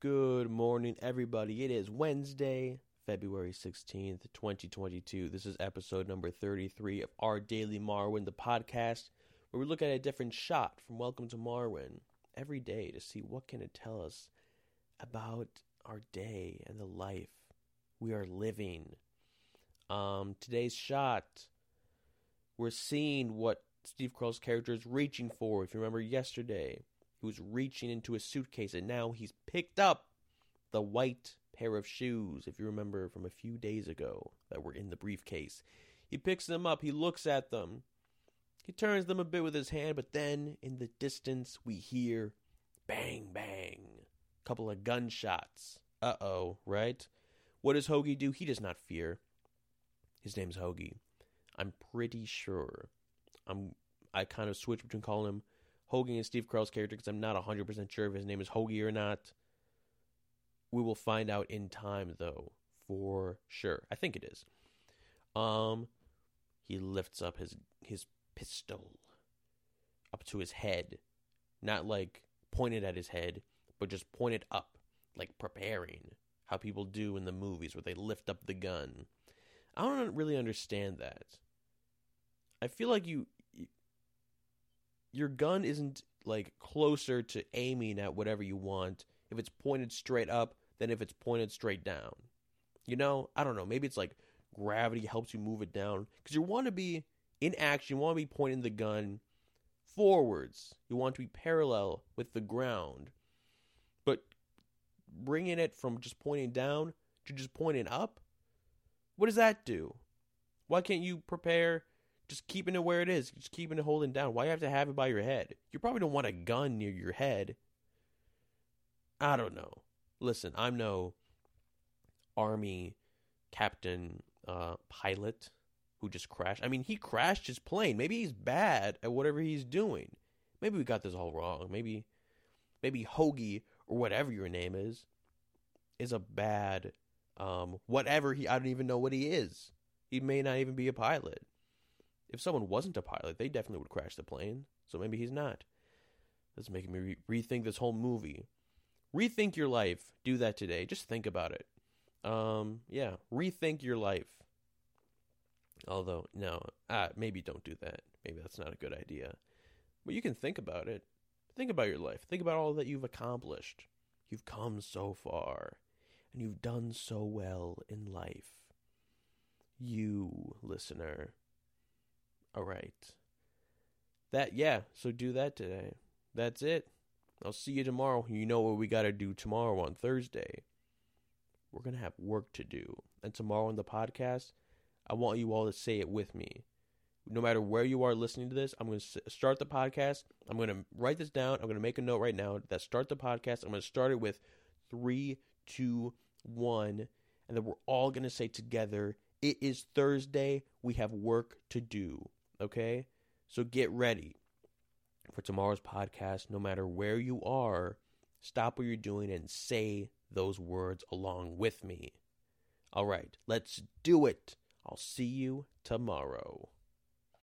Good morning, everybody. It is Wednesday, February 16th, 2022. This is episode number 33 of our Daily Marwen, the podcast, where we look at a different shot from Welcome to Marwen every day to see what can it tell us about our day and the life we are living. Um, today's shot, we're seeing what Steve Carell's character is reaching for. If you remember yesterday, he was reaching into a suitcase, and now he's picked up the white pair of shoes, if you remember from a few days ago, that were in the briefcase. He picks them up, he looks at them, he turns them a bit with his hand, but then in the distance we hear bang, bang, a couple of gunshots. Uh oh, right? What does Hoagie do? He does not fear. His name's Hoagie. I'm pretty sure. I'm. I kind of switch between calling him Hoagie and Steve Carell's character because I'm not 100% sure if his name is Hoagie or not. We will find out in time, though, for sure. I think it is. Um, he lifts up his his pistol up to his head, not like pointed at his head, but just pointed up, like preparing, how people do in the movies where they lift up the gun. I don't really understand that. I feel like you your gun isn't like closer to aiming at whatever you want if it's pointed straight up than if it's pointed straight down. You know, I don't know. Maybe it's like gravity helps you move it down because you want to be in action. You want to be pointing the gun forwards. You want to be parallel with the ground, but bringing it from just pointing down to just pointing up. What does that do? Why can't you prepare just keeping it where it is, just keeping it holding down. Why you have to have it by your head? You probably don't want a gun near your head. I don't know. Listen, I'm no army captain uh, pilot who just crashed. I mean, he crashed his plane. Maybe he's bad at whatever he's doing. Maybe we got this all wrong. Maybe, maybe Hoagie or whatever your name is, is a bad, um, whatever he. I don't even know what he is. He may not even be a pilot. If someone wasn't a pilot, they definitely would crash the plane. So maybe he's not. That's making me re- rethink this whole movie. Rethink your life. Do that today. Just think about it. Um, yeah, rethink your life. Although, no, ah, maybe don't do that. Maybe that's not a good idea. But you can think about it. Think about your life. Think about all that you've accomplished. You've come so far, and you've done so well in life. You, listener, all right. That yeah, so do that today. That's it. I'll see you tomorrow. You know what we got to do tomorrow on Thursday. We're going to have work to do. And tomorrow on the podcast, I want you all to say it with me. No matter where you are listening to this, I'm going to start the podcast. I'm going to write this down. I'm going to make a note right now that start the podcast. I'm going to start it with three, two, one, and then we're all going to say together, It is Thursday. We have work to do. Okay? So get ready for tomorrow's podcast. No matter where you are, stop what you're doing and say those words along with me. All right, let's do it. I'll see you tomorrow.